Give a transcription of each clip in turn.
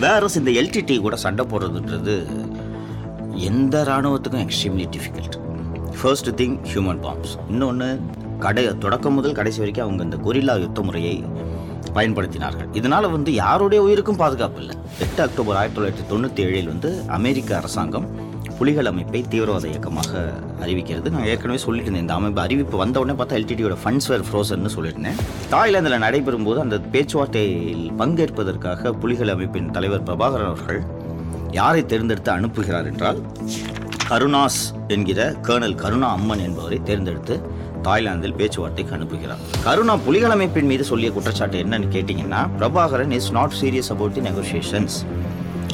Whereas இந்த LTD கூட சண்டை போடுறதுன்றது எந்த இராணுவத்துக்கும் extremely difficult first thing human bombs இன்னொன்று கடை தொடக்கம் முதல் கடைசி வரைக்கும் அவங்க இந்த கொரில்லா யுத்த முறையை பயன்படுத்தினார்கள். இதனால் வந்து யாருடைய உயிருக்கும் பாதுகாப்பு இல்லை. எட்டு அக்டோபர் ஆயிரத்தி தொள்ளாயிரத்தி தொண்ணூற்றி ஏழில் வந்து அமெரிக்க அரசாங்கம் புலிகள் அமைப்பை தீவிரவாத இயக்கமாக அறிவிக்கிறது. நான் ஏற்கனவே சொல்லியிருந்தேன் இந்த அமைப்பு அறிவிப்பு வந்த உடனே பார்த்தா எல்டிடியோட ஃபண்ட்ஸ் வேர் ஃப்ரோசன்னு சொல்லியிருந்தேன் தாய்லாந்தில் நடைபெறும் போது அந்த பேச்சுவார்த்தையில் பங்கேற்பதற்காக புலிகள் அமைப்பின் தலைவர் பிரபாகரன் அவர்கள் யாரை தேர்ந்தெடுத்து அனுப்புகிறார் என்றால் கருணாஸ் என்கிற கர்னல் கருணா அம்மன் என்பவரை தேர்ந்தெடுத்து தாய்லாந்தில் பேச்சுவார்த்தைக்கு அனுப்புகிறார். கருணா புலிகள் அமைப்பின் மீது சொல்லிய குற்றச்சாட்டு என்னன்னு கேட்டிங்கன்னா Prabhakaran is not serious about the negotiations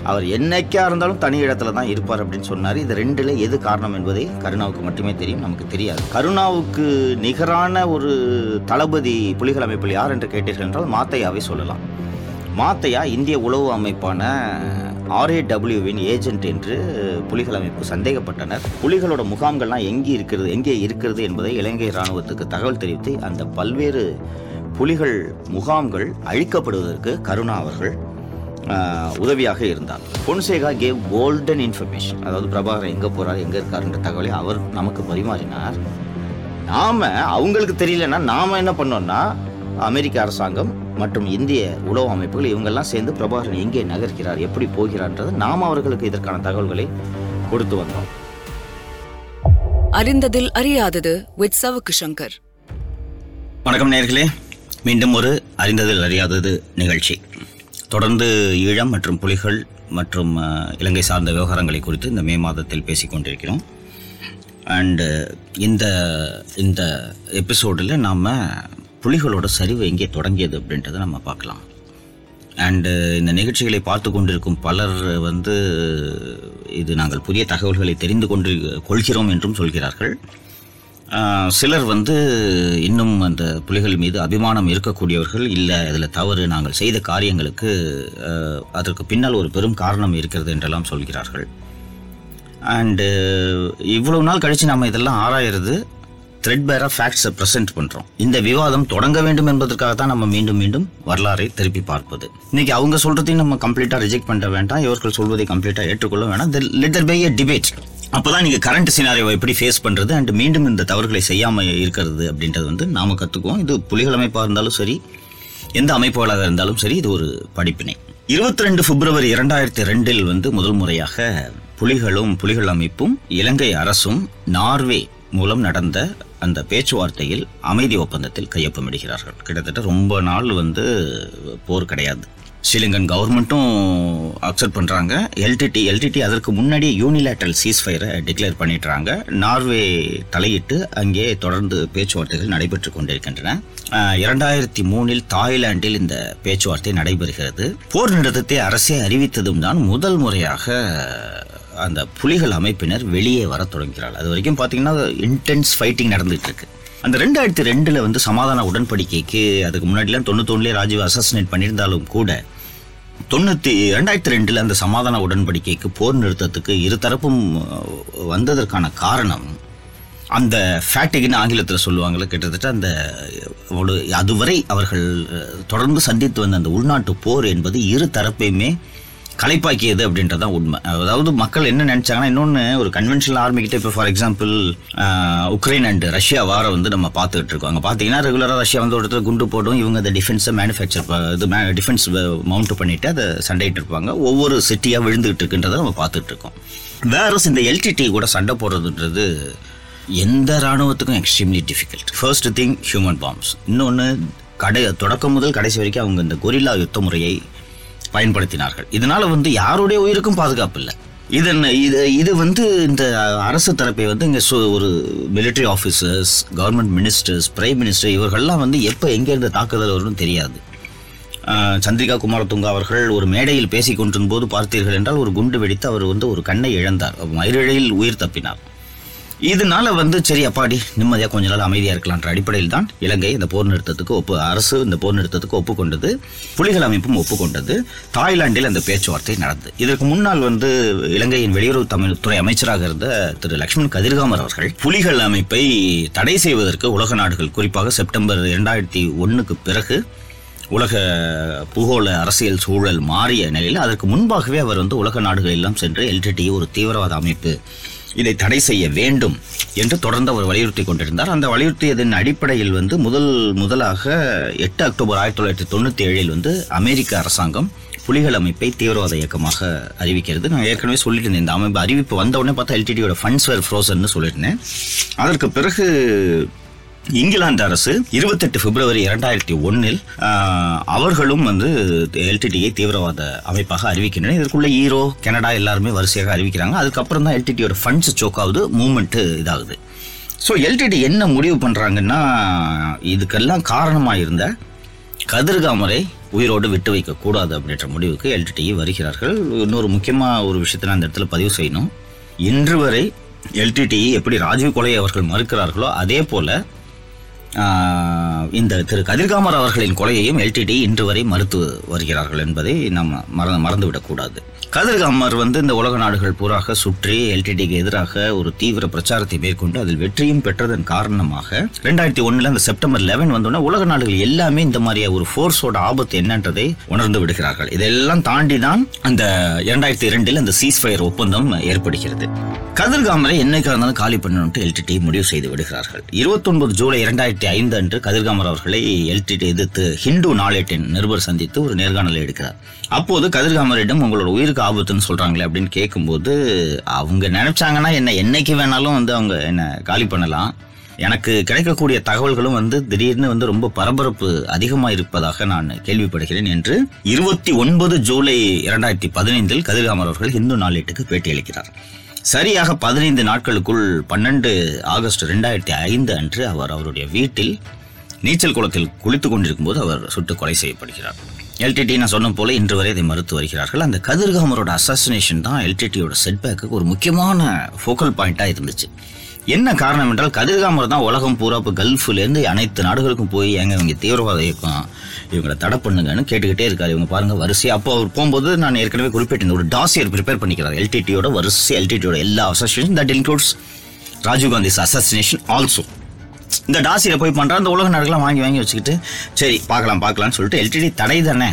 அவர் என்னைக்கா இருந்தாலும் தனி இடத்துல தான் இருப்பார் அப்படின்னு சொன்னார். இது ரெண்டுல எது காரணம் என்பதை கருணாவுக்கு மட்டுமே தெரியும் நமக்கு தெரியாது. கருணாவுக்கு நிகரான ஒரு தளபதி புலிகள் அமைப்பில் யார் என்று கேட்டீர்கள் என்றால் மாத்தையாவை சொல்லலாம். மாத்தையா இந்திய உளவு அமைப்பான ஆர்ஏடபிள்யூவின் ஏஜென்ட் என்று புலிகள் அமைப்பு சந்தேகப்பட்டனர். புலிகளோட முகாம்கள்லாம் எங்கே இருக்கிறது எங்கே இருக்கிறது என்பதை இலங்கை இராணுவத்துக்கு தகவல் தெரிவித்து அந்த பல்வேறு புலிகள் முகாம்கள் அழிக்கப்படுவதற்கு கருணா அவர்கள் உதவியாக இருந்தார். பொன்சேகா கேவ் கோல்டன் இன்ஃபர்மேஷன் அதாவது பிரபாகரன் எங்கே போறார் எங்கே இருக்காருன்ற தகவலை அவர் நமக்கு பரிமாறினார். நாம அவங்களுக்கு தெரியலன்னா நாம என்ன பண்ணோம்னா அமெரிக்க அரசாங்கம் மற்றும் இந்திய உளவு அமைப்புகள் இவங்கெல்லாம் சேர்ந்து பிரபாகரன் எங்கே நகர்கிறார் எப்படி போகிறார்ன்றது நாம் அவர்களுக்கு இதற்கான தகவல்களை கொடுத்து வந்தோம். அறிந்ததில் அறியாதது வித் சவுக்கு சங்கர் வணக்கம் நேர்களே. மீண்டும் ஒரு அறிந்ததில் அறியாதது நிகழ்ச்சி. தொடர்ந்து ஈழம் மற்றும் புலிகள் மற்றும் இலங்கை சார்ந்த விவகாரங்களை குறித்து இந்த மே மாதத்தில் பேசிக்கொண்டிருக்கிறோம் அண்டு இந்த இந்த எபிசோடில் நாம் புலிகளோட சரிவு எங்கே தொடங்கியது அப்படின்றத நம்ம பார்க்கலாம். அண்டு இந்த நிகழ்ச்சிகளை பார்த்து கொண்டிருக்கும் பலர் வந்து இது நாங்கள் புதிய தகவல்களை தெரிந்து கொண்டு கொள்கிறோம் என்றும் சொல்கிறார்கள். சிலர் வந்து இன்னும் அந்த புலிகள் மீது அபிமானம் இருக்கக்கூடியவர்கள் இல்லை அதில் தவறு நாங்கள் செய்த காரியங்களுக்கு அதற்கு பின்னால் ஒரு பெரும் காரணம் இருக்கிறது என்றெல்லாம் சொல்கிறார்கள். அண்டு இவ்வளவு நாள் கழித்து நம்ம இதெல்லாம் ஆராயிறது த்ரெட் பேராக ஃபேக்ட்ஸை ப்ரெசென்ட் பண்ணுறோம் இந்த விவாதம் தொடங்க வேண்டும் என்பதற்காக தான் நம்ம மீண்டும் மீண்டும் வரலாறை திருப்பி பார்ப்பது. இன்னைக்கு அவங்க சொல்றதையும் நம்ம கம்ப்ளீட்டாக ரிஜெக்ட் பண்ண வேண்டாம். இவர்கள் சொல்வதை கம்ப்ளீட்டாக ஏற்றுக்கொள்ள வேண்டாம் லெட்டர் பை எ டிபேட் அப்பதான் நீங்கள் கரண்ட் சினாரியோவை எப்படி ஃபேஸ் பண்ணுறது அண்ட் மீண்டும் இந்த தவறுகளை செய்யாமல் இருக்கிறது அப்படின்றது வந்து நாம கற்றுக்குவோம் இது புலிகள் அமைப்பாக இருந்தாலும் சரி எந்த அமைப்புகளாக இருந்தாலும் சரி இது ஒரு படிப்பினை. இருபத்தி ரெண்டு பிப்ரவரி இரண்டாயிரத்தி ரெண்டில் வந்து முதல் முறையாக புலிகளும் புலிகள் அமைப்பும் இலங்கை அரசும் நார்வே மூலம் நடந்த அந்த பேச்சுவார்த்தையில் அமைதி ஒப்பந்தத்தில் கையொப்பமிடுகிறார்கள். கிட்டத்தட்ட ரொம்ப நாள் வந்து போர் கிடையாது. ஸ்ரீலங்கன் கவர்மெண்ட்டும் அக்செப்ட் பண்ணுறாங்க எல்டிடி எல்டிடி அதற்கு முன்னாடியே யூனிலேட்ரல் சீஸ்ஃபயரை டிக்ளேர் பண்ணிடுறாங்க. நார்வே தலையிட்டு அங்கே தொடர்ந்து பேச்சுவார்த்தைகள் நடைபெற்று கொண்டிருக்கின்றன. இரண்டாயிரத்தி மூணில் தாய்லாந்தில் இந்த பேச்சுவார்த்தை நடைபெறுகிறது. போர் நிறுத்தத்தை அரசே அறிவித்ததும் தான் முதல் முறையாக அந்த புலிகள் அமைப்பினர் வெளியே வர தொடங்கிறாள் அது வரைக்கும் பார்த்தீங்கன்னா இன்டென்ஸ் ஃபைட்டிங் நடந்துட்டு இருக்கு அந்த ரெண்டாயிரத்தி ரெண்டுல வந்து சமாதான உடன்படிக்கைக்கு அதுக்கு முன்னாடிலாம் தொண்ணூத்தொன்னுலேயே ராஜீவ் அசாசினேட் பண்ணியிருந்தாலும் கூட தொண்ணூற்றி ரெண்டாயிரத்தி ரெண்டில் அந்த சமாதான உடன்படிக்கைக்கு போர் நிறுத்தத்துக்கு இருதரப்பும் வந்ததற்கான காரணம் அந்த ஃபேட்டிக்னு ஆங்கிலத்தில் சொல்லுவாங்களே கிட்டத்தட்ட அந்த அதுவரை அவர்கள் தொடர்ந்து சந்தித்து வந்த அந்த உள்நாட்டு போர் என்பது இரு தரப்பையுமே கலைப்பாக்கியது அப்படின்றது தான் உண்மை. அதாவது மக்கள் என்ன நினைச்சாங்கன்னா இன்னொன்று ஒரு கன்வென்ஷனல் ஆர்மி கிட்ட இப்போ for example Ukraine and Russia war வந்து நம்ம பார்த்துக்கிட்டு இருக்கோம். அங்கே பார்த்தீங்கன்னா ரெகுலராக ரஷ்யா வந்து ஒரு இடத்துல குண்டு போடும் இவங்க அந்த டிஃபென்ஸை மேனுஃபேக்சர் இது டிஃபென்ஸ் மவுண்ட் பண்ணிட்டு அதை சண்டையிட்டு இருப்பாங்க. ஒவ்வொரு சிட்டியாக விழுந்துகிட்டு இருக்குன்றதை நம்ம பார்த்துட்டு இருக்கோம். வேற இந்த எல்டிடி கூட சண்டை போடுறதுன்றது எந்த இராணுவத்துக்கும் extremely difficult first thing human bombs இன்னொன்று கடை தொடக்கம் முதல் கடைசி வரைக்கும் அவங்க இந்த கொரில்லா யுத்த முறையை பயன்படுத்தினார்கள். இதனால வந்து யாருடைய உயிருக்கும் பாதுகாப்பு இல்லை. இது இது இது வந்து இந்த அரசு தரப்பை வந்து இங்கே ஒரு military officers government ministers prime minister இவர்கள்லாம் வந்து எப்போ எங்கேருந்து தாக்குதல் வரும்னு தெரியாது. சந்திரிகா குமாரதுங்கா அவர்கள் ஒரு மேடையில் பேசிக் கொண்டிருந்த போது பார்த்தீர்கள் என்றால் ஒரு குண்டு வெடித்து அவர் வந்து ஒரு கண்ணை இழந்தார். மயிரிழையில் உயிர் தப்பினார். இதனால வந்து சரி அப்பாடி நிம்மதியாக கொஞ்ச நாள் அமைதியாக இருக்கலான்ற அடிப்படையில் தான் இலங்கை இந்த போர் நிறுத்தத்துக்கு ஒப்பு அரசு இந்த போர் நிறுத்தத்துக்கு ஒப்புக்கொண்டது புலிகள் அமைப்பும் ஒப்புக்கொண்டது தாய்லாந்தில் அந்த பேச்சுவார்த்தை நடந்தது. இதற்கு முன்னால் வந்து இலங்கையின் வெளியுறவு தமிழ் துறை அமைச்சராக இருந்த திரு லட்சுமண் கதிர்காமர் அவர்கள் புலிகள் அமைப்பை தடை செய்வதற்கு உலக நாடுகள் குறிப்பாக செப்டம்பர் இரண்டாயிரத்தி ஒன்றுக்கு பிறகு உலக பூகோள அரசியல் சூழல் மாறிய நிலையில் அதற்கு முன்பாகவே அவர் வந்து உலக நாடுகள் எல்லாம் சென்று எல்டிடி ஒரு தீவிரவாத அமைப்பு இதை தடை செய்ய வேண்டும் என்று தொடர்ந்து அவர் வலியுறுத்தி கொண்டிருந்தார். அந்த வலியுறுத்தியதன் அடிப்படையில் வந்து முதல் முதலாக எட்டு அக்டோபர் ஆயிரத்தி தொள்ளாயிரத்தி தொண்ணூற்றி ஏழில் வந்து அமெரிக்க அரசாங்கம் புலிகள் அமைப்பை தீவிரவாத இயக்கமாக அறிவிக்கிறது. நான் ஏற்கனவே சொல்லியிருந்தேன் இந்த அமைப்பு அறிவிப்பு வந்த உடனே பார்த்தா எல்டிடியோட ஃபண்ட்ஸ் வேர் ஃப்ரோசன்னு சொல்லியிருந்தேன் அதற்கு பிறகு இங்கிலாந்து அரசு இருபத்தெட்டு பிப்ரவரி இரண்டாயிரத்தி ஒன்னில் அவர்களும் வந்து எல்டிடியை தீவிரவாத அமைப்பாக அறிவிக்கின்றனர். இதற்குள்ள ஈரோ கனடா எல்லாருமே வரிசையாக அறிவிக்கிறாங்க. அதுக்கப்புறம் தான் எல்டிடியோட ஃபண்ட்ஸ் சோக் ஆகுது மூமெண்ட்டு இதாகுது. ஸோ எல்டிடி என்ன முடிவு பண்ணுறாங்கன்னா இதுக்கெல்லாம் காரணமாக இருந்த கதிர்காமரை உயிரோடு விட்டு வைக்கக்கூடாது அப்படின்ற முடிவுக்கு எல்டிடி வருகிறார்கள். இன்னொரு முக்கியமாக ஒரு விஷயத்தை நான் அந்த இடத்துல பதிவு செய்யணும். இன்று வரை எல்டிடி எப்படி ராஜீவ் கொலையை அவர்கள் மறுக்கிறார்களோ அதே போல் இந்த திரு கதிர்காமர் அவர்களின் கொலையையும் எல்டிடி இன்று வரை மறுத்து வருகிறார்கள் என்பதை நாம் மறந்து மறந்துவிடக்கூடாது. கதிர்காமர் வந்து இந்த உலக நாடுகள் பூராக சுற்றி எல்டிடிக்கு எதிராக ஒரு தீவிர பிரச்சாரத்தை மேற்கொண்டு அதில் வெற்றியும் பெற்றதன் காரணமாக ரெண்டாயிரத்தி ஒன்னுல அந்த செப்டம்பர் லெவன் வந்தோடனே உலக நாடுகள் எல்லாமே இந்த மாதிரியா ஒரு ஃபோர்ஸோட ஆபத்து என்னன்றதை உணர்ந்து விடுகிறார்கள். இதெல்லாம் தாண்டி தான் அந்த இரண்டாயிரத்தி இரண்டில் அந்த சீஸ்ஃபயர் ஒப்பந்தம் ஏற்படுகிறது. கதிர்காமரை என்னைக்கா இருந்தாலும் காலி பண்ணணும்ட்டு எல்டிடி முடிவு செய்து விடுகிறார்கள். 29 ஜூலை இரண்டாயிரத்தி ஐந்து அன்று கதிர்காமர் அவர்களை எல்டிடி எதிர்த்து ஹிந்து நாளேட்டின் நிருபர் சந்தித்து ஒரு நேர்காணலை எடுக்கிறார். அப்போது கதிர்காமரிடம் உங்களோட உயிருக்கு ஆபத்துன்னு சொல்கிறாங்களே அப்படின்னு கேட்கும்போது அவங்க நினச்சாங்கன்னா என்ன என்றைக்கு வேணாலும் வந்து அவங்க என்னை காலி பண்ணலாம். எனக்கு கிடைக்கக்கூடிய தகவல்களும் வந்து திடீர்னு வந்து ரொம்ப பரபரப்பு அதிகமாக இருப்பதாக நான் கேள்விப்படுகிறேன் என்று இருபத்தி ஒன்பது ஜூலை இரண்டாயிரத்தி பதினைந்தில் கதிர்காமர் அவர்கள் இந்து நாளேட்டுக்கு பேட்டியளிக்கிறார் சரியாக பதினைந்து நாட்களுக்குள் பன்னெண்டு ஆகஸ்ட் ரெண்டாயிரத்தி ஐந்து அன்று அவர் அவருடைய வீட்டில் நீச்சல் குளத்தில் குளித்துக் கொண்டிருக்கும் போது அவர் சுட்டு கொலை செய்யப்படுகிறார். எல்டிடி நான் சொன்ன போல இன்று வரை அதை மறுத்து வருகிறார்கள். அந்த கதிர்காமரோட அசாசினேஷன் தான் எல்டிடியோட செட்பேக்கு ஒரு முக்கியமான ஃபோக்கல் பாயிண்டாக இருந்துச்சு. என்ன காரணம் என்றால் கதிர்காமர் தான் உலகம் பூரா இப்போ கல்ஃப்லேருந்து அனைத்து நாடுகளுக்கும் போய் எங்க இவங்க தீவிரவாத இயக்கம் இவங்களை தடை பண்ணுங்கன்னு கேட்டுக்கிட்டே இருக்காரு. இவங்க பாருங்க வரிசை அப்போ அவர் போகும்போது நான் ஏற்கனவே குறிப்பிட்டேன் ஒரு டாசியர் ப்ரிப்பேர் பண்ணிக்கிறார். எல்டிடியோட வரிசை எல்டிடியோட எல்லா association that includes Rajiv Gandhi's assassination also இந்த டாசியில் போய் பண்ணுறா அந்த உலக நாடுகள்லாம் வாங்கி வாங்கி வச்சுக்கிட்டு சரி பார்க்கலாம் பார்க்கலாம்னு சொல்லிட்டு எல்டிடி தடை தானே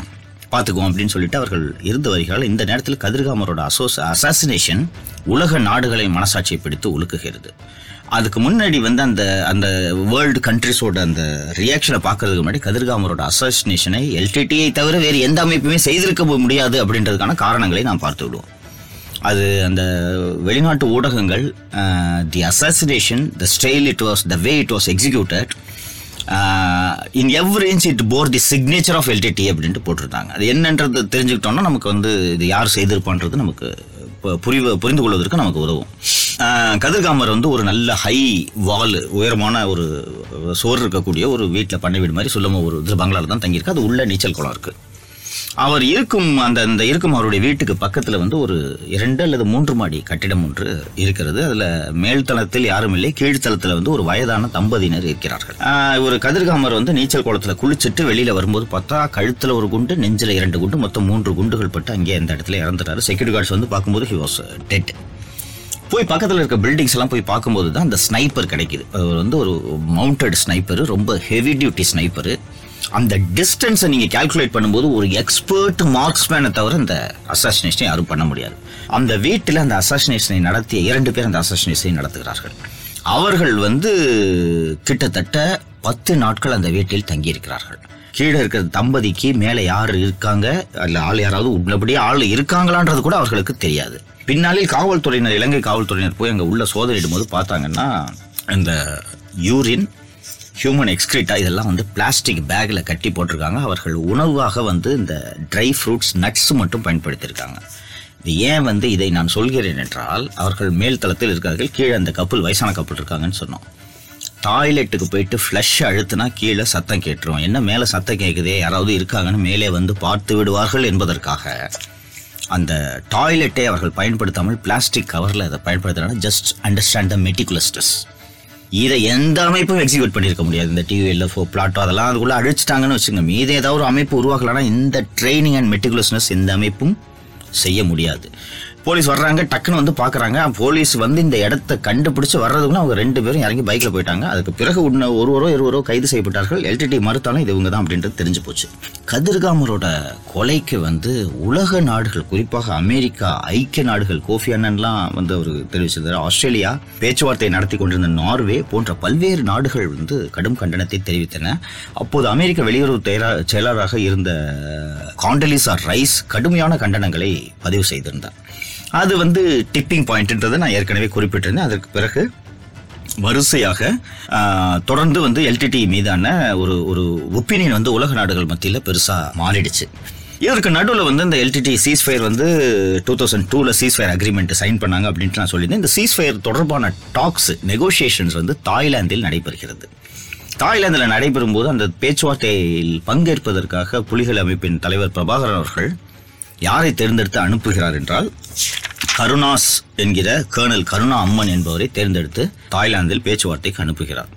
பார்த்துக்குவோம் அப்படின்னு சொல்லிட்டு அவர்கள் இருந்து வருகிறால் இந்த நேரத்தில் கதிர்காமரோட அசோஸ் அசாசினேஷன் உலக நாடுகளை மனசாட்சியை பிடித்து உலுக்குகிறது. அதுக்கு முன்னாடி வந்து அந்த அந்த வேர்ல்டு கண்ட்ரிஸோட அந்த ரியாக்ஷனை பார்க்கறதுக்கு முன்னாடி கதிர்காமரோட அசாசினேஷனை எல்டிடியை தவிர வேறு எந்த அமைப்புமே செய்திருக்க முடியாது அப்படின்றதுக்கான காரணங்களை நாம் பார்த்து விடுவோம். அது அந்த வெளிநாட்டு ஊடகங்கள் the assassination the style it was the way it was executed in every inch it bore the signature of LTTE அப்படின்ட்டு போட்டிருந்தாங்க. அது என்னன்றது தெரிஞ்சுக்கிட்டோம்னா நமக்கு வந்து இது யார் செய்திருப்பான்றது நமக்கு புரிவு புரிந்து கொள்வதற்கு நமக்கு உதவும். கதிர்காமர் வந்து ஒரு நல்ல ஹை வால் உயரமான ஒரு சோறு இருக்கக்கூடிய ஒரு வீட்டில் பண்ணை வீடு மாதிரி சொல்லும் ஒரு இது பங்களாவில் தான் தங்கியிருக்கு. அது உள்ள நீச்சல் குளம் இருக்குது அவர் இருக்கும் அந்த அந்த இருக்கும் அவருடைய வீட்டுக்கு பக்கத்தில் வந்து ஒரு இரண்டு அல்லது மூன்று மாடி கட்டிடம் ஒன்று இருக்கிறது. அதில் மேல்தளத்தில் யாரும் இல்லை. கீழ்த்தளத்தில் வந்து ஒரு வயதான தம்பதியினர் இருக்கிறார்கள். ஒரு கதிர்காமர் வந்து நீச்சல் குளத்துல குளிச்சுட்டு வெளியில் வரும்போது பார்த்தா கழுத்தில் ஒரு குண்டு நெஞ்சில் இரண்டு குண்டு மொத்தம் மூன்று குண்டுகள் பட்டு அங்கேயே அந்த இடத்துல இறந்துட்டாரு. செக்யூரிட்டி கார்ட்ஸ் வந்து பார்க்கும்போது ஹி வாஸ் டெட் போய் பக்கத்தில் இருக்க பில்டிங்ஸ் எல்லாம் போய் பார்க்கும்போது தான் அந்த ஸ்னைப்பர் கிடைக்குது. அவர் வந்து ஒரு மவுண்டட் ஸ்னைப்பர் ரொம்ப ஹெவி டியூட்டி ஸ்னைப்பரு அந்த டிஸ்டன்ஸை நீங்கள் கால்குலேட் பண்ணும்போது ஒரு எக்ஸ்பர்ட் மார்க்ஸ்மேனை தவிர இந்த அசாசினேஷனை யாரும் பண்ண முடியாது. அந்த வீட்டில் அந்த அசாசினேஷனை நடத்திய இரண்டு பேர் அந்த அசாசினேஷனை நடத்துகிறார்கள். அவர்கள் வந்து கிட்டத்தட்ட பத்து நாட்கள் அந்த வீட்டில் தங்கியிருக்கிறார்கள். கீழே இருக்கிற தம்பதிக்கு மேலே யார் இருக்காங்க? அல்ல ஆள் யாராவது உள்ளபடியே ஆள் இருக்காங்களான்றது கூட அவர்களுக்கு தெரியாது. பின்னாளில் காவல்துறையினர் இலங்கை காவல்துறையினர் போய் அங்கே உள்ள சோதனையிடும் போது பார்த்தாங்கன்னா இந்த யூரின் ஹியூமன் எக்ஸ்கிரிட்டா இதெல்லாம் வந்து பிளாஸ்டிக் பேக்ல கட்டி போட்டிருக்காங்க. அவர்கள் உணவாக வந்து இந்த ட்ரை ஃப்ரூட்ஸ் நட்ஸ் மட்டும் பயன்படுத்தியிருக்காங்க. இது ஏன் வந்து இதை நான் சொல்கிறேன் என்றால் அவர்கள் மேல் தளத்தில் இருக்கார்கள் கீழே அந்த கப்பல் வயசான கப்பல் இருக்காங்கன்னு சொன்னோம். டாய்லெட்டுக்கு போயிட்டு ஃப்ளஷ் அழுத்துனா கீழே சத்தம் கேட்டுரும். என்ன மேலே சத்தம் கேட்குதே யாராவது இருக்காங்கன்னு மேலே வந்து பார்த்து விடுவார்கள் என்பதற்காக அந்த டாய்லெட்டை அவர்கள் பயன்படுத்தாமல் பிளாஸ்டிக் கவரில் அதை பயன்படுத்துகிறாங்க ஜஸ்ட் அண்டர்ஸ்டாண்ட் த மெட்டிகுலஸ்டஸ் இதை எந்த அமைப்பும் எக்ஸிக்யூட் பண்ணியிருக்க முடியாது. இந்த டிவிஎல் ஃபோ பிளாட்டோ அதெல்லாம் அதுக்குள்ளே அழிச்சிட்டாங்கன்னு வச்சுங்க மீது ஏதாவது ஒரு அமைப்பு உருவாக்கலாம்னா இந்த ட்ரைனிங் அண்ட் மெட்டிகுலஸ்னஸ் எந்த அமைப்பும் செய்ய முடியாது. போலீஸ் வர்றாங்க டக்குன்னு வந்து பாக்குறாங்க. போலீஸ் வந்து இந்த இடத்த கண்டுபிடிச்சு வர்றதுக்குள்ள அவங்க ரெண்டு பேரும் இறங்கி பைக்கில் போயிட்டாங்க. அதுக்கு பிறகு உன்ன ஒருவரோ இருவரோ கைது செய்யப்பட்டார்கள். எல்டிடி மறுத்தாலும் இது இவங்க தான் அப்படின்றது தெரிஞ்சு போச்சு. கதிர்காமரோட கொலைக்கு வந்து உலக நாடுகள் குறிப்பாக அமெரிக்கா ஐக்கிய நாடுகள் கோஃபி அண்ணன்லாம் வந்து அவர் தெரிவிச்சிருந்தார். ஆஸ்திரேலியா பேச்சுவார்த்தை நடத்தி கொண்டிருந்த நார்வே போன்ற பல்வேறு நாடுகள் வந்து கடும் கண்டனத்தை தெரிவித்தன. அப்போது அமெரிக்க வெளியுறவு செயலா- இருந்த காண்டலிசா ரைஸ் கடுமையான கண்டனங்களை பதிவு செய்திருந்தார். அது வந்து டிப்பிங் பாயிண்ட்ன்றதை நான் ஏற்கனவே குறிப்பிட்டிருந்தேன். அதற்கு பிறகு வரிசையாக தொடர்ந்து வந்து எல்டிடி மீதான ஒரு ஒரு ஒப்பீனியன் வந்து உலக நாடுகள் மத்தியில் பெருசாக மாறிடுச்சு. இதற்கு நடுவில் வந்து இந்த எல்டிடி சீஸ்ஃபயர் வந்து டூ தௌசண்ட் டூவில் சீஸ்ஃபயர் அக்ரிமெண்ட் சைன் பண்ணாங்க அப்படின்ட்டு நான் சொல்லியிருந்தேன். இந்த சீஸ்ஃபயர் தொடர்பான டாக்ஸ் நெகோசியேஷன்ஸ் வந்து தாய்லாந்தில் நடைபெறுகிறது. தாய்லாந்தில் நடைபெறும் போது அந்த பேச்சுவார்த்தையில் பங்கேற்பதற்காக புலிகள் அமைப்பின் தலைவர் பிரபாகரன் அவர்கள் யாரை தேர்ந்தெடுத்து அனுப்புகிறார் என்றால் கருணாஸ் என்கிற கேர்னல் கருணா அம்மன் என்பவரை தேர்ந்தெடுத்து தாய்லாந்தில் பேச்சுவார்த்தைக்கு அனுப்புகிறார்.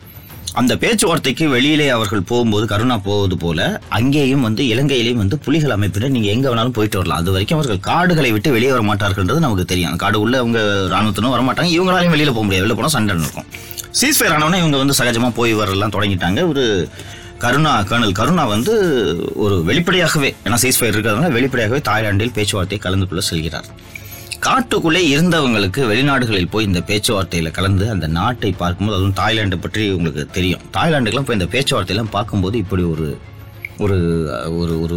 அந்த பேச்சுவார்த்தைக்கு வெளியிலே அவர்கள் போகும்போது கருணா போவது போல அங்கேயும் வந்து இலங்கையிலையும் வந்து புலிகள் அமைப்பினர். நீங்க எங்க வேணாலும் போயிட்டு வரலாம். அது வரைக்கும் அவர்கள் காடுகளை விட்டு வெளியே வர மாட்டார்கள்ன்றது நமக்கு தெரியும். அந்த காடு உள்ள அவங்க ராணுவத்தினும் வர மாட்டாங்க இவங்களாலையும் வெளியில போக முடியாது. வெளில போனால் சண்டை இருக்கும் சீஸ்ஃபயர் ஆனவொடனே இவங்க வந்து சகஜமா போய் வரலாம் தொடங்கிட்டாங்க. ஒரு கருணா கர்னல் கருணா வந்து ஒரு வெளிப்படையாகவே ஏன்னா சீஸ்ஃபயர் இருக்கிறதுனால வெளிப்படையாகவே தாய்லாந்தில் பேச்சுவார்த்தை கலந்து கொள்ள செல்கிறார். காட்டுக்குள்ளே இருந்தவங்களுக்கு வெளிநாடுகளில் போய் இந்த பேச்சுவார்த்தையில் கலந்து அந்த நாட்டை பார்க்கும்போது அதுவும் தாய்லாண்டை பற்றி உங்களுக்கு தெரியும். தாய்லாண்டுக்கெல்லாம் போய் இந்த பேச்சுவார்த்தையெல்லாம் பார்க்கும்போது இப்படி ஒரு ஒரு ஒரு ஒரு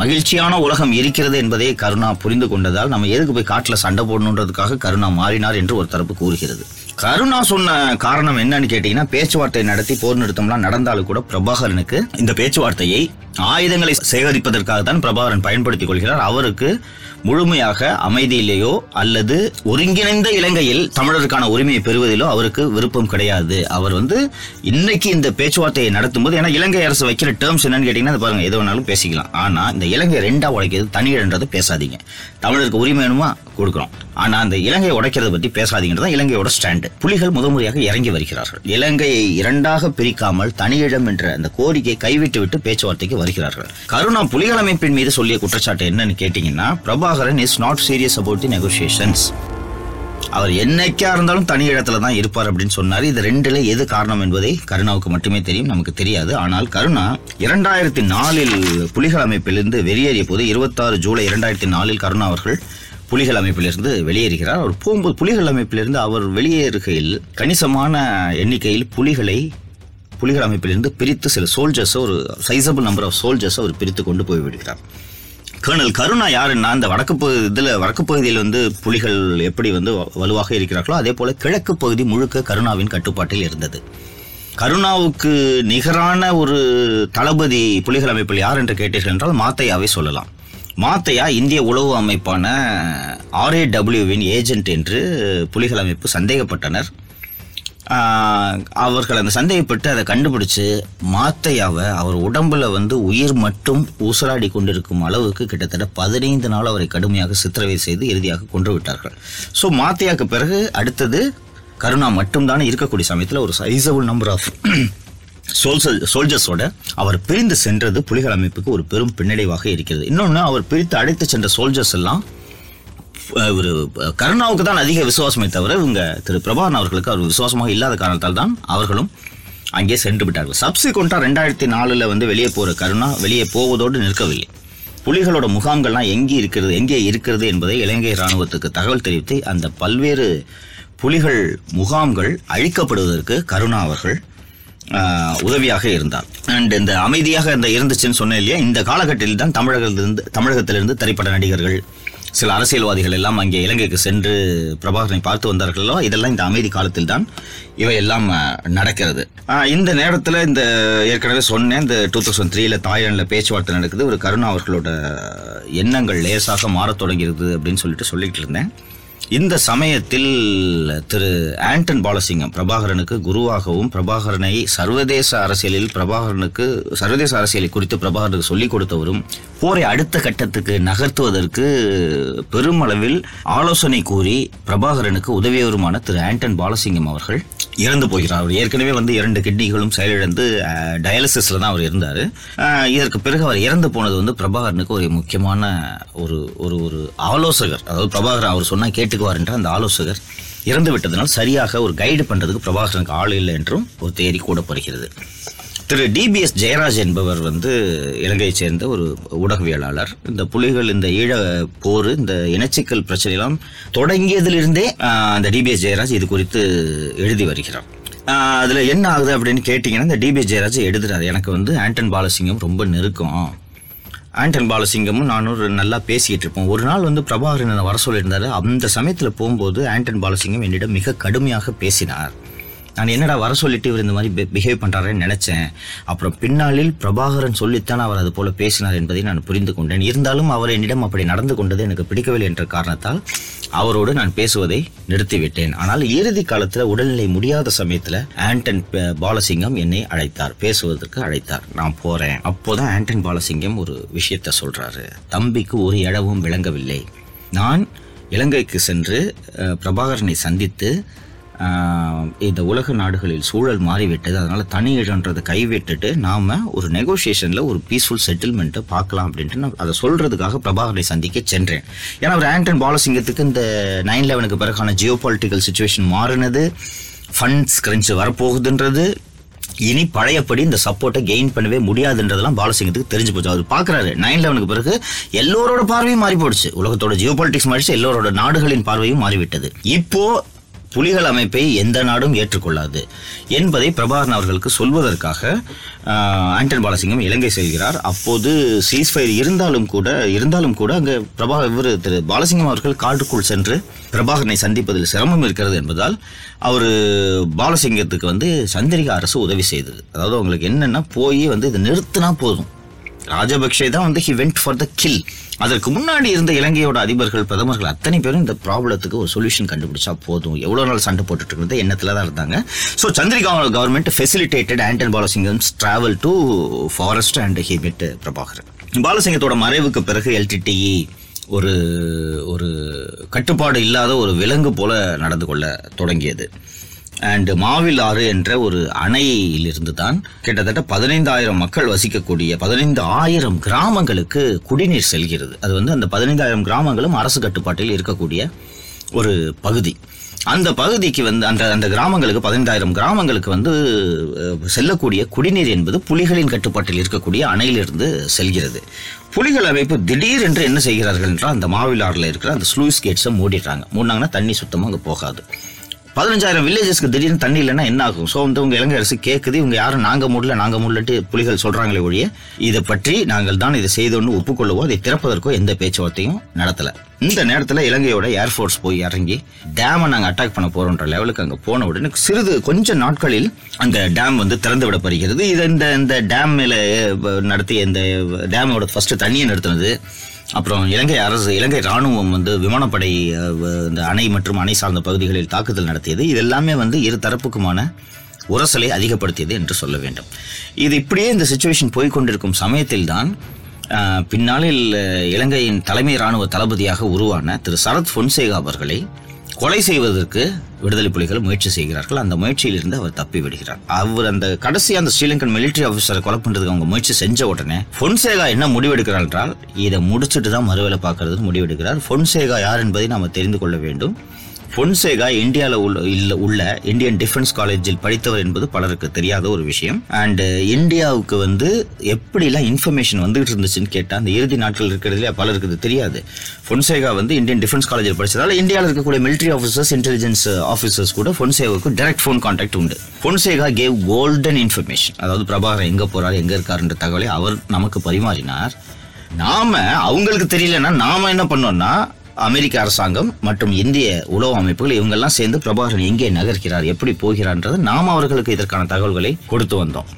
மகிழ்ச்சியான உலகம் இருக்கிறது என்பதை கருணா புரிந்து கொண்டதால் நம்ம எதுக்கு போய் காட்டில் சண்டை போடணுன்றதுக்காக கருணா மாறினார் என்று ஒரு தரப்பு கூறுகிறது. கருணா சொன்ன காரணம் என்னன்னு கேட்டீங்கன்னா பேச்சுவார்த்தை நடத்தி போர் நிறுத்தம்லாம் நடந்தாலும் கூட பிரபாகரனுக்கு இந்த பேச்சுவார்த்தையை ஆயுதங்களை சேகரிப்பதற்காக தான் பிரபாகரன் பயன்படுத்திக் கொள்கிறார். அவருக்கு முழுமையாக அமைதியிலேயோ அல்லது ஒருங்கிணைந்த இலங்கையில் தமிழருக்கான உரிமையை பெறுவதிலோ அவருக்கு விருப்பம் கிடையாது. அவர் வந்து இன்னைக்கு இந்த பேச்சுவார்த்தையை நடத்தும்போது ஏன்னா இலங்கை அரசு வைக்கிற டேர்ம்ஸ் என்னன்னு கேட்டீங்கன்னா அது பாருங்க எது வேணாலும் பேசிக்கலாம். ஆனா இந்த இலங்கை ரெண்டா உடைக்கிறது தனியிடன்றதை பேசாதீங்க. தமிழருக்கு உரிமை வேணுமா? கொடுக்குறோம். ஆனா அந்த இலங்கையை உடைக்கிறத பத்தி பேசாதீங்கன்றது தான் இலங்கையோட ஸ்டாண்டு புலிகள் முதன்முறையாக இறங்கி வருகிறார்கள். இலங்கையை இரண்டாக பிரிக்காமல் தனியிடம் என்ற அந்த கோரிக்கையை கைவிட்டு விட்டு பேச்சுவார்த்தைக்கு வருகிறார்கள் கருணா புலிகள் அமைப்பின் மீது சொல்லிய குற்றச்சாட்டு என்னன்னு கேட்டீங்கன்னா Prabhakaran is not serious about the negotiations அவர் என்னைக்கா இருந்தாலும் தனி இடத்துல தான் இருப்பார் அப்படின்னு சொன்னார். இது ரெண்டுல எது காரணம் என்பதை கருணாவுக்கு மட்டுமே தெரியும் நமக்கு தெரியாது. ஆனால் கருணா இரண்டாயிரத்தி நாலில் புலிகள் அமைப்பிலிருந்து வெளியேறிய போது இருபத்தாறு ஜூலை இரண்டாயிரத்தி நாலில் கருணா அவர்கள் புலிகள் அமைப்பிலிருந்து வெளியேறுகிறார். அவர் போகும்போது புலிகள் அமைப்பிலிருந்து அவர் வெளியேறுகையில் கணிசமான எண்ணிக்கையில் புலிகளை புலிகள் அமைப்பிலிருந்து பிரித்து சில சோல்ஜர்ஸை ஒரு சைசபிள் நம்பர் ஆஃப் சோல்ஜர்ஸை அவர் பிரித்து கொண்டு போய் விடுகிறார். கர்னல் கருணா யாருன்னா இந்த வடக்கு பகுதி இதில் வடக்கு பகுதியில் வந்து புலிகள் எப்படி வந்து வ- வலுவாக இருக்கிறார்களோ அதே போல் கிழக்கு பகுதி முழுக்க கருணாவின் கட்டுப்பாட்டில் இருந்தது. கருணாவுக்கு நிகரான ஒரு தளபதி புலிகள் அமைப்பில் யார் என்று கேட்டீர்கள் என்றால் மாத்தையாவை சொல்லலாம். மாத்தையா இந்திய உளவு அமைப்பான ஆர்ஏடபிள்யூவின் ஏஜென்ட் என்று புலிகள் அமைப்பு சந்தேகப்பட்டனர். அவர்கள் அந்த சந்தேகப்பட்டு அதை கண்டுபிடிச்சு மாத்தையாவை அவர் உடம்புல வந்து உயிர் மட்டும் ஊசலாடி கொண்டிருக்கும் அளவுக்கு கிட்டத்தட்ட பதினைந்து நாள் அவரை கடுமையாக சித்திரவை செய்து இறுதியாக கொன்று விட்டார்கள். ஸோ மாத்தையாக்கு பிறகு அடுத்தது கருணா மட்டும்தானே இருக்கக்கூடிய சமயத்தில் ஒரு சைசபிள் நம்பர் ஆஃப் சோல்சல் சோல்ஜர்ஸோட அவர் பிரிந்து சென்றது புலிகள் அமைப்புக்கு ஒரு பெரும் பின்னடைவாக இருக்கிறது. இன்னொன்று அவர் பிரித்து அழைத்து சென்ற சோல்ஜர்ஸ் எல்லாம் ஒரு கருணாவுக்கு தான் அதிக விசுவாசமே தவிர இவங்க திரு பிரபாகரன் அவர்களுக்கு அவர் விசுவாசமாக இல்லாத காரணத்தால் தான் அவர்களும் அங்கே சென்று விட்டார்கள். சப்சிக்வெண்டா ரெண்டாயிரத்தி நாலில் வந்து வெளியே போகிற கருணா வெளியே போவதோடு நிற்கவில்லை. புலிகளோட முகாம்கள்லாம் எங்கே இருக்கிறது எங்கே இருக்கிறது என்பதை இலங்கை ராணுவத்துக்கு தகவல் தெரிவித்து அந்த பல்வேறு புலிகள் முகாம்கள் அழிக்கப்படுவதற்கு கருணா அவர்கள் உதவியாக இருந்தார். அண்ட் இந்த அமைதியாக இந்த இருந்துச்சுன்னு சொன்னேன் இல்லையா? இந்த காலகட்டத்தில் தான் தமிழகத்திலிருந்து தமிழகத்திலிருந்து திரைப்பட நடிகர்கள் சில அரசியல்வாதிகள் எல்லாம் அங்கே இலங்கைக்கு சென்று பிரபாகரனை பார்த்து வந்தார்களோ இதெல்லாம் இந்த அமைதி காலத்தில் தான் இவையெல்லாம் எல்லாம் நடக்கிறது. இந்த நேரத்தில் இந்த ஏற்கனவே சொன்னேன் இந்த டூ தௌசண்ட் த்ரீல தாய்லாண்டில் பேச்சுவார்த்தை நடக்குது. ஒரு கருணா அவர்களோட எண்ணங்கள் லேசாக மாறத் தொடங்கிறது அப்படின்னு சொல்லிட்டு சொல்லிட்டு இருந்தேன். இந்த சமயத்தில் திரு ஆண்டன் பாலசிங்கம் பிரபாகரனுக்கு குருவாகவும் பிரபாகரனை சர்வதேச அரசியலில் பிரபாகரனுக்கு சர்வதேச அரசியலை குறித்து பிரபாகரனுக்கு சொல்லிக் கொடுத்தவரும் போரை அடுத்த கட்டத்துக்கு நகர்த்துவதற்கு பெருமளவில் ஆலோசனை கூறி பிரபாகரனுக்கு உதவியவருமான திரு ஆண்டன் பாலசிங்கம் அவர்கள். இறந்து போகிறார். அவர் ஏற்கனவே வந்து இரண்டு கிட்னிகளும் செயலிழந்து டயாலிசிஸில் தான் அவர் இருந்தார். இதற்கு பிறகு அவர் இறந்து போனது வந்து பிரபாகரனுக்கு ஒரு முக்கியமான ஒரு ஒரு ஒரு ஆலோசகர். அதாவது பிரபாகரன் அவர் சொன்னால் கேட்டுக்குவார் என்ற அந்த ஆலோசகர் இறந்து விட்டதனால் சரியாக ஒரு கைடு பண்ணுறதுக்கு பிரபாகரனுக்கு ஆள் இல்லை என்றும் ஒரு தேரி கூடப்படுகிறது. திரு டிபிஎஸ் ஜெயராஜ் என்பவர் வந்து இலங்கையைச் சேர்ந்த ஒரு ஊடகவியலாளர். இந்த புலிகள் இந்த ஈழ போர் இந்த இனச்சிக்கல் பிரச்சனையெல்லாம் தொடங்கியதிலிருந்தே அந்த டிபிஎஸ் ஜெயராஜ் இது குறித்து எழுதி வருகிறார். அதில் என்ன ஆகுது அப்படின்னு கேட்டிங்கன்னா இந்த டிபிஎஸ் ஜெயராஜ் எழுதுறாரு. எனக்கு வந்து ஆண்டன் பாலசிங்கம் ரொம்ப நெருக்கம். ஆண்டன் பாலசிங்கமும் நானும் ஒரு நல்லா பேசிக்கிட்டு இருப்போம். ஒரு நாள் வந்து பிரபாகரன் வர சொல்லியிருந்தாரு. அந்த சமயத்தில் போகும்போது ஆண்டன் பாலசிங்கம் என்னிடம் மிக கடுமையாக பேசினார். நான் என்னடா வர சொல்லிட்டு இவர் இந்த மாதிரி பிஹேவ் பண்ணுறாருன்னு நினைச்சேன். அப்புறம் பின்னாளில் பிரபாகரன் சொல்லித்தான் அவர் அது போல பேசினார் என்பதை நான் புரிந்து கொண்டேன். இருந்தாலும் அவர் என்னிடம் அப்படி நடந்து கொண்டது எனக்கு பிடிக்கவில்லை என்ற காரணத்தால் அவரோடு நான் பேசுவதை நிறுத்திவிட்டேன். ஆனால் இறுதி காலத்தில் உடல்நிலை முடியாத சமயத்தில் ஆண்டன் பாலசிங்கம் என்னை அழைத்தார். பேசுவதற்கு அழைத்தார். நான் போறேன். அப்போதான் ஆண்டன் பாலசிங்கம் ஒரு விஷயத்த சொல்றாரு. தம்பிக்கு ஒரு இடவும் விளங்கவில்லை. நான் இலங்கைக்கு சென்று பிரபாகரனை சந்தித்து இந்த உலக நாடுகளில் சூழல் மாறிவிட்டது. அதனால் தனி இடன்றதை கைவிட்டுட்டு நாம் ஒரு நெகோசியேஷனில் ஒரு பீஸ்ஃபுல் செட்டில்மெண்ட்டை பார்க்கலாம் அப்படின்ட்டு நான் அதை சொல்கிறதுக்காக பிரபாகரனை சந்திக்க சென்றேன். ஏன்னா அவர் ஆண்டன் பாலசிங்கத்துக்கு இந்த நைன் லெவனுக்கு பிறகான ஜியோ பாலிட்டிக்கல் சுச்சுவேஷன் மாறினது ஃபண்ட்ஸ் கிரன்ச் வரப்போகுதுன்றது இனி பழையபடி இந்த சப்போர்ட்டை கெயின் பண்ணவே முடியாதுன்றதெல்லாம் பாலசிங்கத்துக்கு தெரிஞ்சு போச்சு. அவர் பார்க்குறாரு நைன் லெவனுக்கு பிறகு எல்லோரோட பார்வையும் மாறி போடுச்சு உலகத்தோட ஜியோ பாலிட்டிக்ஸ் மாறிச்சு எல்லோரோட நாடுகளின் பார்வையும் மாறிவிட்டது. இப்போ புலிகள் அமைப்பை எந்த நாடும் ஏற்றுக்கொள்ளாது என்பதை பிரபாகரன் அவர்களுக்கு சொல்வதற்காக ஆண்டன் பாலசிங்கம் இலங்கை செல்கிறார். அப்போது சீஸ்ஃபயர் இருந்தாலும் கூட இருந்தாலும் கூட அங்கே பிரபா இவர் திரு பாலசிங்கம் அவர்கள் காட்டுக்குள் சென்று பிரபாகரனை சந்திப்பதில் சிரமம் இருக்கிறது என்பதால் அவர் பாலசிங்கத்துக்கு வந்து சந்திரிகா அரசு உதவி செய்தது. அதாவது அவங்களுக்கு என்னென்னா போய் வந்து இதை நிறுத்தினா போதும். ராஜபக்சே தான் வந்து he went for the kill அதற்கு முன்னாடி இருந்த இலங்கையோட அதிபர்கள் பிரதமர்கள் அத்தனை பேரும் இந்த ப்ராப்ளத்துக்கு ஒரு சொல்யூஷன் கண்டுபிடிச்சா போதும். எவ்வளோ நாள் சண்டை போட்டுட்டு இருந்தது எண்ணத்தில் தான் இருந்தாங்க. So Chandrika government facilitated Anton Balasingham's travel to forest and he met பாலசிங்கத்தோட மறைவுக்கு பிறகு எல்டிடிஇ ஒரு ஒரு கட்டுப்பாடு இல்லாத ஒரு விலங்கு போல நடந்து கொள்ள தொடங்கியது. அண்ட் மாவில் ஆறு என்ற ஒரு அணையிலிருந்து தான் கிட்டத்தட்ட பதினைந்தாயிரம் மக்கள் வசிக்கக்கூடிய பதினைந்து ஆயிரம் கிராமங்களுக்கு குடிநீர் செல்கிறது. அது வந்து அந்த பதினைந்தாயிரம் கிராமங்களும் அரசு கட்டுப்பாட்டில் இருக்கக்கூடிய ஒரு பகுதி. அந்த பகுதிக்கு வந்து அந்த அந்த கிராமங்களுக்கு பதினைந்தாயிரம் கிராமங்களுக்கு வந்து செல்லக்கூடிய குடிநீர் என்பது புலிகளின் கட்டுப்பாட்டில் இருக்கக்கூடிய அணையிலிருந்து செல்கிறது. புலிகள் அமைப்பு திடீர் என்று என்ன செய்கிறார்கள் என்றால் அந்த மாவிலாறில் இருக்கிற அந்த ஸ்லூஸ் கேட்ஸை மூடிடுறாங்க. மூடினாங்கன்னா தண்ணி சுத்தமாக அங்கே போகாது. பதினஞ்சாயிரம் வில்லேஜஸ்க்கு திடீர்னு தண்ணி இல்லைன்னா என்ன ஆகும் ஸோ வந்து உங்க இலங்கை அரசு கேட்குது இவங்க யாரும் நாங்க முடியல நாங்க முடியலட்டு புலிகள் சொல்றாங்களே ஒழிய இதை பற்றி நாங்கள் தான் இதை செய்தோன்னு ஒப்புக்கொள்ளவோ அதை திறப்பதற்கோ எந்த பேச்சுவார்த்தையும் நடத்தல. இந்த நேரத்தில் இலங்கையோட ஏர்ஃபோர்ஸ் போய் இறங்கி டேமை நாங்கள் அட்டாக் பண்ண போறோன்ற லெவலுக்கு அங்கே போன உடனே சிறிது கொஞ்ச நாட்களில் அந்த டேம் வந்து திறந்து விடப்படுகிறது. இது இந்த இந்த டேம் மேல நடத்திய இந்த டேமோட ஃபர்ஸ்ட் தண்ணியை நிறுத்தினது. அப்புறம் இலங்கை அரசு இலங்கை ராணுவம் வந்து விமானப்படை இந்த அணை மற்றும் அணை சார்ந்த பகுதிகளில் தாக்குதல் நடத்தியது. இது எல்லாமே வந்து இரு தரப்புக்குமான உரசலை அதிகப்படுத்தியது என்று சொல்ல வேண்டும். இது இப்படியே இந்த சுச்சுவேஷன் போய்கொண்டிருக்கும் சமயத்தில் தான் பின்னாளில் இலங்கையின் தலைமை ராணுவ தளபதியாக உருவான திரு சரத் பொன்சேகா அவர்களை கொலை செய்வதற்கு விடுதலை புலிகள் முயற்சி செய்கிறார்கள். அந்த முயற்சியிலிருந்து அவர் தப்பி விடுகிறார். அவர் அந்த கடைசி அந்த ஸ்ரீலங்கன் மிலிட்டரி ஆஃபீஸரை கொலை பண்றதுக்கு அவங்க முயற்சி செஞ்ச உடனே பொன்சேகா என்ன முடிவெடுக்கிறார் என்றால் இதை முடிச்சுட்டு தான் மறுவேலை பார்க்கறது முடிவெடுக்கிறார். பொன்சேகா யார் என்பதை நாம் தெரிந்து கொள்ள வேண்டும். பொன்சேகா இந்தியாவில் உள்ள உள்ள இந்தியன் டிஃபென்ஸ் காலேஜில் படித்தவர் என்பது பலருக்கு தெரியாத ஒரு விஷயம். அண்ட் uh, இந்தியாவுக்கு வந்து எப்படிலாம் இன்ஃபர்மேஷன் வந்துகிட்டு இருந்துச்சுன்னு கேட்டால் அந்த இறுதி நாட்கள் இருக்கிறதுல பலருக்கு இது தெரியாது. பொன்சேகா வந்து இந்தியன் டிஃபென்ஸ் காலேஜில் படிச்சதால இந்தியாவில் இருக்கக்கூடிய மிலிட்டரி ஆஃபீஸர்ஸ் இன்டெலிஜென்ஸ் ஆஃபீஸர்ஸ் கூட பொன்சேகாவுக்கு டைரக்ட் ஃபோன் கான்டாக்ட் உண்டு. பொன்சேகா கேவ் கோல்டன் இன்ஃபர்மேஷன் அதாவது பிரபாகரன் எங்க போறாரு எங்க இருக்காருன்ற தகவலை அவர் நமக்கு பரிமாறினார். நாம அவங்களுக்கு தெரியலன்னா நாம என்ன பண்ணோம்னா அமெரிக்க அரசாங்கம் மற்றும் இந்திய உளவு அமைப்புகள் இவங்கெல்லாம் சேர்ந்து பிரபாகரன் எங்கே நகர்கிறார் எப்படி போகிறான்றது நாம் அவர்களுக்கு இதற்கான தகவல்களை கொடுத்து வந்தோம்.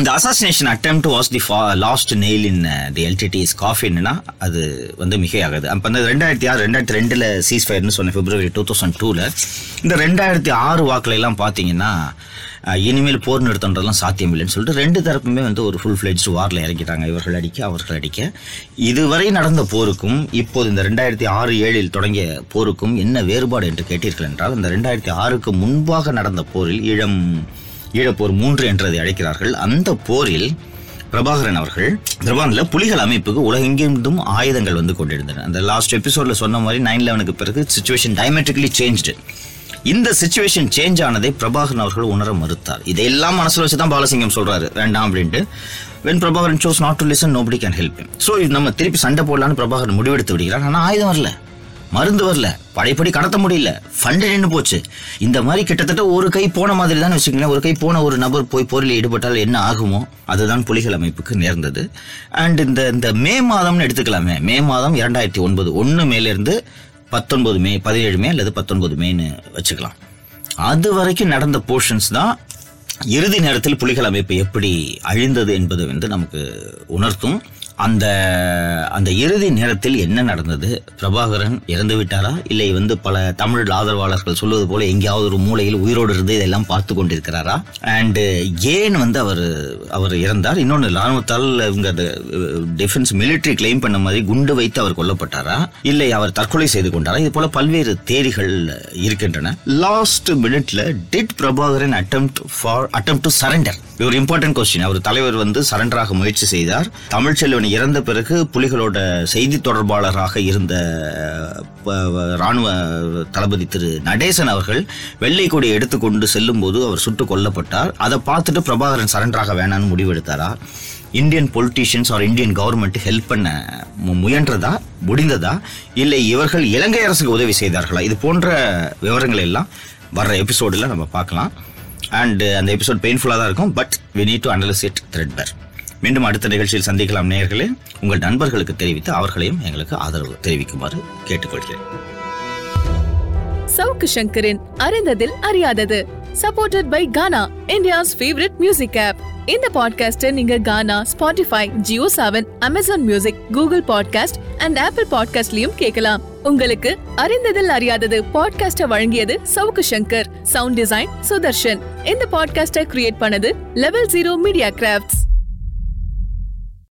இந்த assassination attempt was the last nail in the LTTE's காஃபின்னா அது வந்து மிகையாகுது. அப்போ வந்து ரெண்டாயிரத்தி ஆறு ரெண்டாயிரத்தி ரெண்டில் சீஸ் ஃபயர்னு சொன்ன பிப்ரவரி டூ தௌசண்ட் டூவில் இந்த ரெண்டாயிரத்தி ஆறு வாக்கில் எல்லாம் பார்த்தீங்கன்னா இனிமேல் போர் நிறுத்தன்றதெல்லாம் சாத்தியம் இல்லைன்னு சொல்லிட்டு ரெண்டு தரப்புமே வந்து ஒரு ஃபுல் ஃப்ளெஜ் வாரில் இறங்கிட்டாங்க. இவர்கள் அடிக்க அவர்கள் அடிக்க. இதுவரை நடந்த போருக்கும் இப்போது இந்த ரெண்டாயிரத்தி ஆறு ஏழில் தொடங்கிய போருக்கும் என்ன வேறுபாடு என்று கேட்டீர்கள் என்றால் இந்த ரெண்டாயிரத்தி ஆறுக்கு முன்பாக நடந்த போரில் ஈழம் ஈழப்போர் மூன்று என்றதை அழைக்கிறார்கள். அந்த போரில் பிரபாகரன் அவர்கள் பிரபாகரில் புலிகள் அமைப்புக்கு உலகெங்கிருந்தும் ஆயுதங்கள் வந்து கொண்டிருந்தன. அந்த லாஸ்ட் எபிசோட்ல சொன்ன மாதிரி நைன் லெவனுக்கு பிறகு சுச்சுவேஷன் டயமெட்ரிக்கலி சேஞ்ச்டு இந்த சுச்சுவேஷன் சேஞ்ச் ஆனதை பிரபாகரன் அவர்கள் உணர மறுத்தார். இதையெல்லாம் மனசில் வச்சு தான் பாலசிங்கம் சொல்றாரு. வேண்டாம் அப்படின்ட்டு. When Prabhakaran chose not to listen nobody can help so நம்ம திருப்பி சண்டை போடலான்னு பிரபாகரன் முடிவெடுத்து விடுகிறார். ஆனால் ஆயுதம் வரல. மருந்து வரல. படைப்படி கடத்த முடியல. ஃபண்டு நின்று போச்சு. இந்த மாதிரி கிட்டத்தட்ட ஒரு கை போன மாதிரி தான் வச்சுக்கோங்களேன். ஒரு கை போன ஒரு நபர் போய் போரில் ஈடுபட்டால் என்ன ஆகுமோ அதுதான் புலிகள் அமைப்புக்கு நேர்ந்தது. அண்ட் இந்த இந்த மே மாதம்னு எடுத்துக்கலாமே. மே மாதம் இரண்டாயிரத்தி ஒன்பது. ஒன்று மேலேருந்து பத்தொன்பது மே பதினேழு மே அல்லது பத்தொன்பது மேன்னு வச்சுக்கலாம். அது வரைக்கும் நடந்த போர்ஷன்ஸ் தான் இறுதி நேரத்தில் புலிகள் அமைப்பு எப்படி அழிந்தது என்பது வந்து நமக்கு உணர்த்தும். அந்த அந்த இறுதி நேரத்தில் என்ன நடந்தது? பிரபாகரன் இறந்து விட்டாரா? இல்லை வந்து பல தமிழ் ஆதரவாளர்கள் சொல்வது போல எங்கேயாவது ஒரு மூலையில் உயிரோடு இருந்து இதெல்லாம் பார்த்து கொண்டிருக்கிறாரா? அண்டு ஏன் வந்து அவர் அவர் இறந்தார்? இன்னொன்று இராணுவத்தால் இவங்க டிஃபென்ஸ் மிலிட்டரி கிளைம் பண்ண மாதிரி குண்டு வைத்து அவர் கொல்லப்பட்டாரா? இல்லை அவர் தற்கொலை செய்து கொண்டாரா? இது போல பல்வேறு தேதிகள் இருக்கின்றன. லாஸ்ட் மினிட்ல did Prabhakaran attempt for attempt to surrender இது ஒரு இம்பார்ட்டன்ட் கொஸ்டின் அவர் தலைவர் வந்து சரண்டராக முயற்சி செய்தார். தமிழ்ச்செல்வன் இறந்த பிறகு புலிகளோட செய்தி தொடர்பாளராக இருந்த ராணுவ தளபதி திரு நடேசன் அவர்கள் வெள்ளை கொடியை எடுத்துக்கொண்டு செல்லும் போது அவர் சுட்டு கொல்லப்பட்டார். அதை பார்த்துட்டு பிரபாகரன் சரண்டராக வேணாம்னு முடிவெடுத்தாரா? Indian politicians or Indian government help பண்ண முயன்றதா? முடிந்ததா? இல்லை இவர்கள் இலங்கை அரசுக்கு உதவி செய்தார்களா? இது போன்ற விவரங்கள் எல்லாம் வர்ற எபிசோடில் நம்ம பார்க்கலாம். அண்ட் uh, அந்த எபிசோட் பெயின்ஃபுல்லாக தான் இருக்கும் but we need to analyse it threadbare மீண்டும் அடுத்த நிகழ்ச்சியில் சந்திக்கலாம் நேயர்களே. உங்கள் நண்பர்களுக்கு தெரிவித்து அவர்களையும் எங்களுக்கு ஆதரவு தெரிவிக்குமாறு கேட்டுக்கொள்கிறேன். சவுக்கு சங்கரின் அறிந்ததில் அறியாதது. Supported by Gaana India's favourite music app இந்த பாட்காஸ்ட்டை நீங்க Gaana Spotify Jio Saavn Amazon music Google podcast and Apple பாட்காஸ்ட்லயும் கேட்கலாம். உங்களுக்கு அறிந்ததில் அறியாதது பாட்காஸ்ட வழங்கியது சவுக்கு சங்கர். சவுண்ட் டிசைன் சுதர்ஷன் இந்த பாட்காஸ்டை கிரியேட் பண்ணது லெவல் ஜீரோ மீடியா கிராஃப்ட்ஸ்